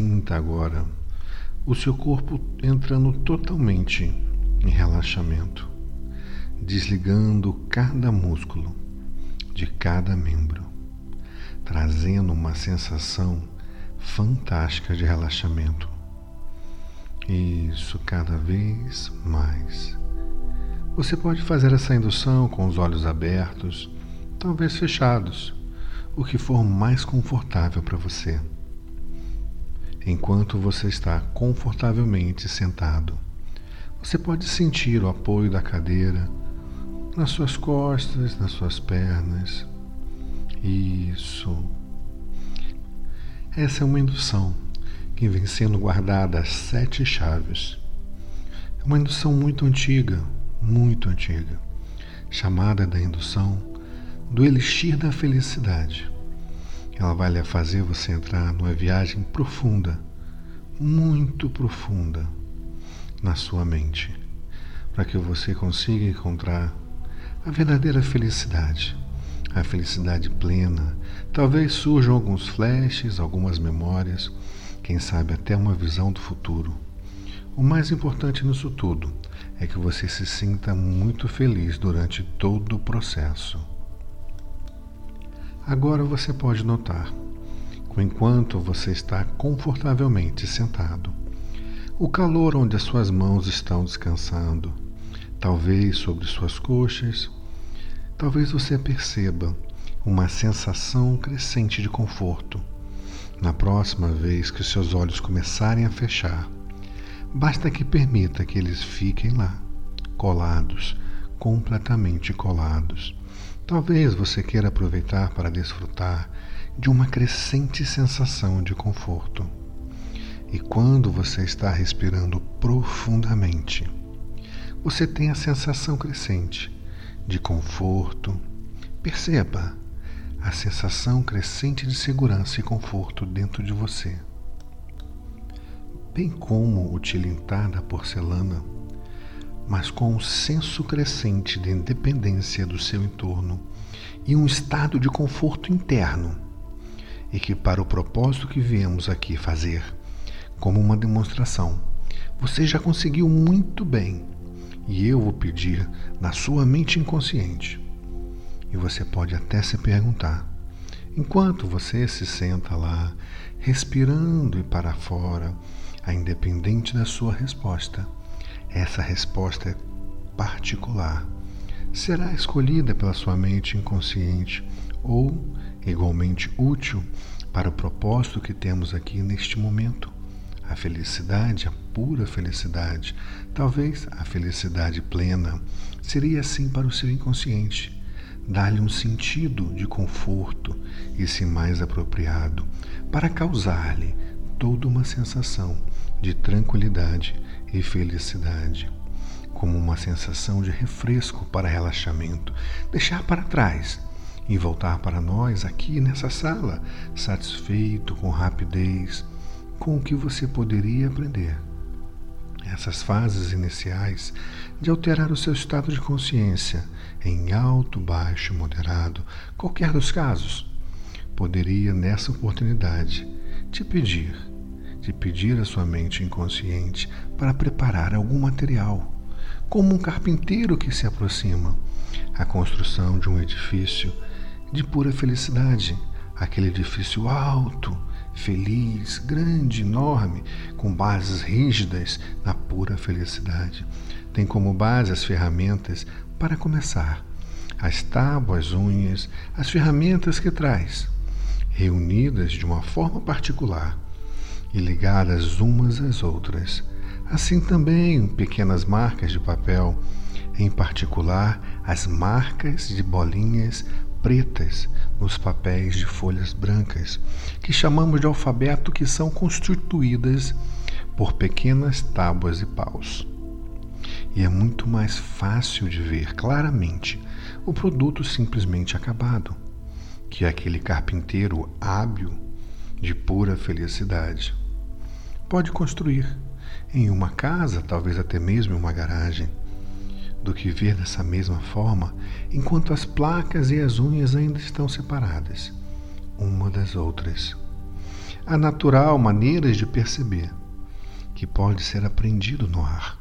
Sinta agora o seu corpo entrando totalmente em relaxamento, desligando cada músculo de cada membro, trazendo uma sensação fantástica de relaxamento. Isso cada vez mais. Você pode fazer essa indução com os olhos abertos, talvez fechados, o que for mais confortável para você. Enquanto você está confortavelmente sentado, você pode sentir o apoio da cadeira nas suas costas, nas suas pernas. Isso. Essa é uma indução que vem sendo guardada às sete chaves. É uma indução muito antiga, muito antiga, chamada da indução do elixir da felicidade. Ela vai lhe fazer você entrar numa viagem profunda, muito profunda, na sua mente, para que você consiga encontrar a verdadeira felicidade, a felicidade plena. Talvez surjam alguns flashes, algumas memórias quem sabe até uma visão do futuro. O mais importante nisso tudo é que você se sinta muito feliz durante todo o processo. Agora você pode notar, enquanto você está confortavelmente sentado, o calor onde as suas mãos estão descansando, talvez sobre suas coxas, talvez você perceba uma sensação crescente de conforto na próxima vez que seus olhos começarem a fechar, basta que permita que eles fiquem lá, colados, completamente colados. Talvez você queira aproveitar para desfrutar de uma crescente sensação de conforto. E quando você está respirando profundamente, você tem a sensação crescente de conforto. Perceba a sensação crescente de segurança e conforto dentro de você. Bem como o tilintar da porcelana, mas com um senso crescente de independência do seu entorno e um estado de conforto interno, e que, para o propósito que viemos aqui fazer, como uma demonstração, você já conseguiu muito bem, e eu vou pedir na sua mente inconsciente. E você pode até se perguntar: enquanto você se senta lá, respirando e para fora, a independente da sua resposta, essa resposta é particular. Será escolhida pela sua mente inconsciente ou igualmente útil para o propósito que temos aqui neste momento. A felicidade, a pura felicidade, talvez a felicidade plena, seria assim para o seu inconsciente dá-lhe um sentido de conforto, esse mais apropriado, para causar-lhe toda uma sensação de tranquilidade e felicidade, como uma sensação de refresco para relaxamento, deixar para trás e voltar para nós aqui nessa sala, satisfeito com rapidez com o que você poderia aprender. Essas fases iniciais de alterar o seu estado de consciência em alto, baixo, moderado, qualquer dos casos, poderia nessa oportunidade te pedir, te pedir a sua mente inconsciente para preparar algum material, como um carpinteiro que se aproxima, a construção de um edifício de pura felicidade, aquele edifício alto, feliz, grande, enorme, com bases rígidas na pura felicidade. Tem como base as ferramentas para começar, as tábuas, unhas, as ferramentas que traz, reunidas de uma forma particular e ligadas umas às outras. Assim também pequenas marcas de papel, em particular as marcas de bolinhas pretas nos papéis de folhas brancas, que chamamos de alfabeto, que são constituídas por pequenas tábuas e paus e é muito mais fácil de ver claramente o produto simplesmente acabado, que é aquele carpinteiro hábil de pura felicidade. Pode construir em uma casa, talvez até mesmo em uma garagem, do que ver dessa mesma forma enquanto as placas e as unhas ainda estão separadas, uma das outras. há natural maneiras de perceber que pode ser aprendido no ar.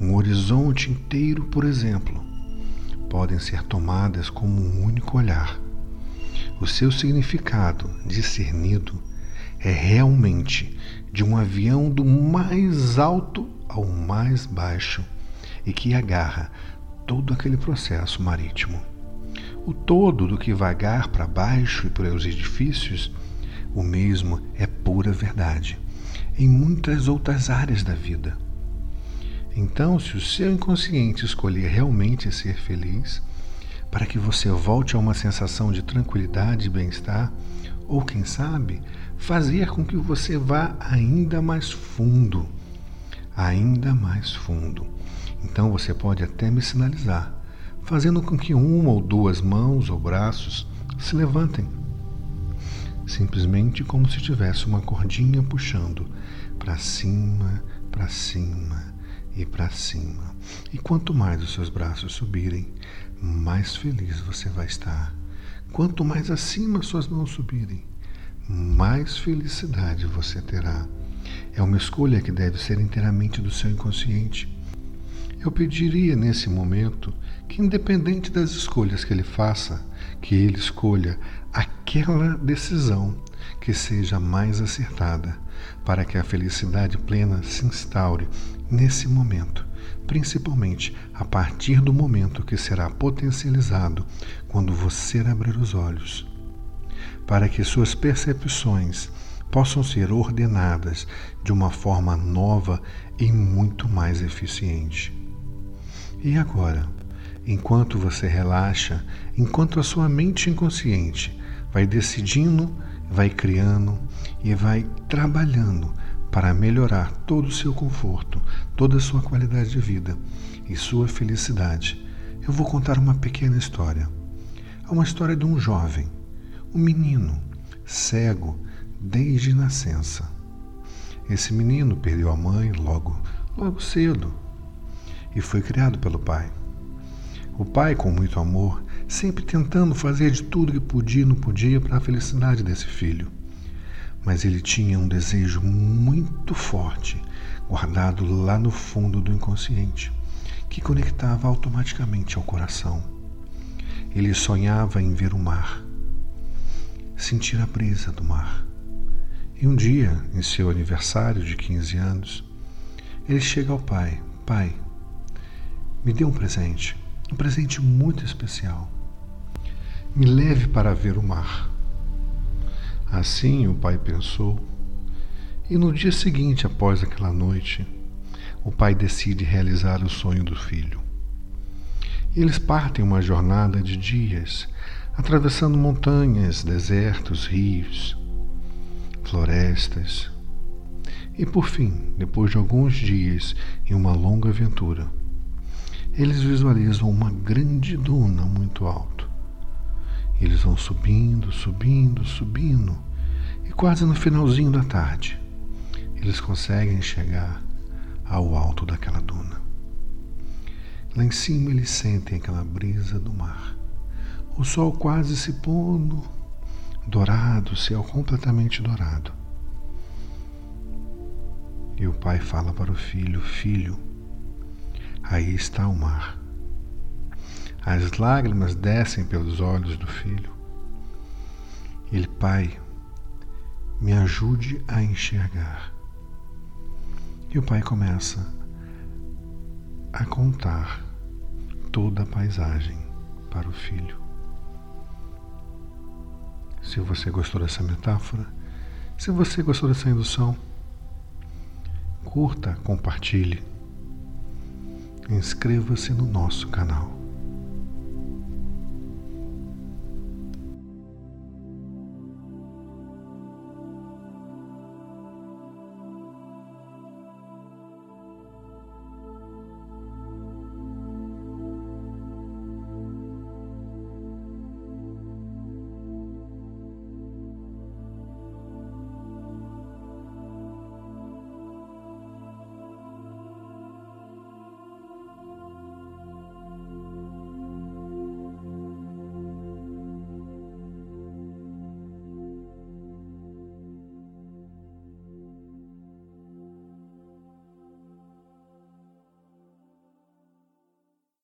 Um horizonte inteiro, por exemplo, podem ser tomadas como um único olhar. O seu significado discernido é realmente de um avião do mais alto ao mais baixo e que agarra todo aquele processo marítimo. O todo do que vagar para baixo e para os edifícios, o mesmo é pura verdade em muitas outras áreas da vida. Então, se o seu inconsciente escolher realmente ser feliz, para que você volte a uma sensação de tranquilidade e bem-estar, ou quem sabe, fazer com que você vá ainda mais fundo, ainda mais fundo. Então você pode até me sinalizar, fazendo com que uma ou duas mãos ou braços se levantem. Simplesmente como se tivesse uma cordinha puxando para cima, para cima e para cima. E quanto mais os seus braços subirem, mais feliz você vai estar. Quanto mais acima suas mãos subirem, mais felicidade você terá. É uma escolha que deve ser inteiramente do seu inconsciente. Eu pediria nesse momento que, independente das escolhas que ele faça, que ele escolha aquela decisão que seja mais acertada, para que a felicidade plena se instaure nesse momento, principalmente a partir do momento que será potencializado quando você abrir os olhos para que suas percepções possam ser ordenadas de uma forma nova e muito mais eficiente. E agora, enquanto você relaxa, enquanto a sua mente inconsciente vai decidindo, vai criando e vai trabalhando para melhorar todo o seu conforto, toda a sua qualidade de vida e sua felicidade, eu vou contar uma pequena história. É uma história de um jovem um menino cego desde nascença. Esse menino perdeu a mãe logo, logo cedo e foi criado pelo pai. O pai, com muito amor, sempre tentando fazer de tudo que podia e não podia para a felicidade desse filho. Mas ele tinha um desejo muito forte, guardado lá no fundo do inconsciente, que conectava automaticamente ao coração. Ele sonhava em ver o mar, sentir a brisa do mar. E um dia, em seu aniversário de 15 anos, ele chega ao pai: Pai, me dê um presente, um presente muito especial. Me leve para ver o mar. Assim o pai pensou, e no dia seguinte, após aquela noite, o pai decide realizar o sonho do filho. Eles partem uma jornada de dias atravessando montanhas, desertos, rios, florestas. E por fim, depois de alguns dias em uma longa aventura, eles visualizam uma grande duna muito alto. Eles vão subindo, subindo, subindo, e quase no finalzinho da tarde, eles conseguem chegar ao alto daquela duna. Lá em cima eles sentem aquela brisa do mar o sol quase se pondo, dourado, céu completamente dourado. E o pai fala para o filho: Filho, aí está o mar. As lágrimas descem pelos olhos do filho. Ele, pai, me ajude a enxergar. E o pai começa a contar toda a paisagem para o filho. Se você gostou dessa metáfora, se você gostou dessa indução, curta, compartilhe, inscreva-se no nosso canal.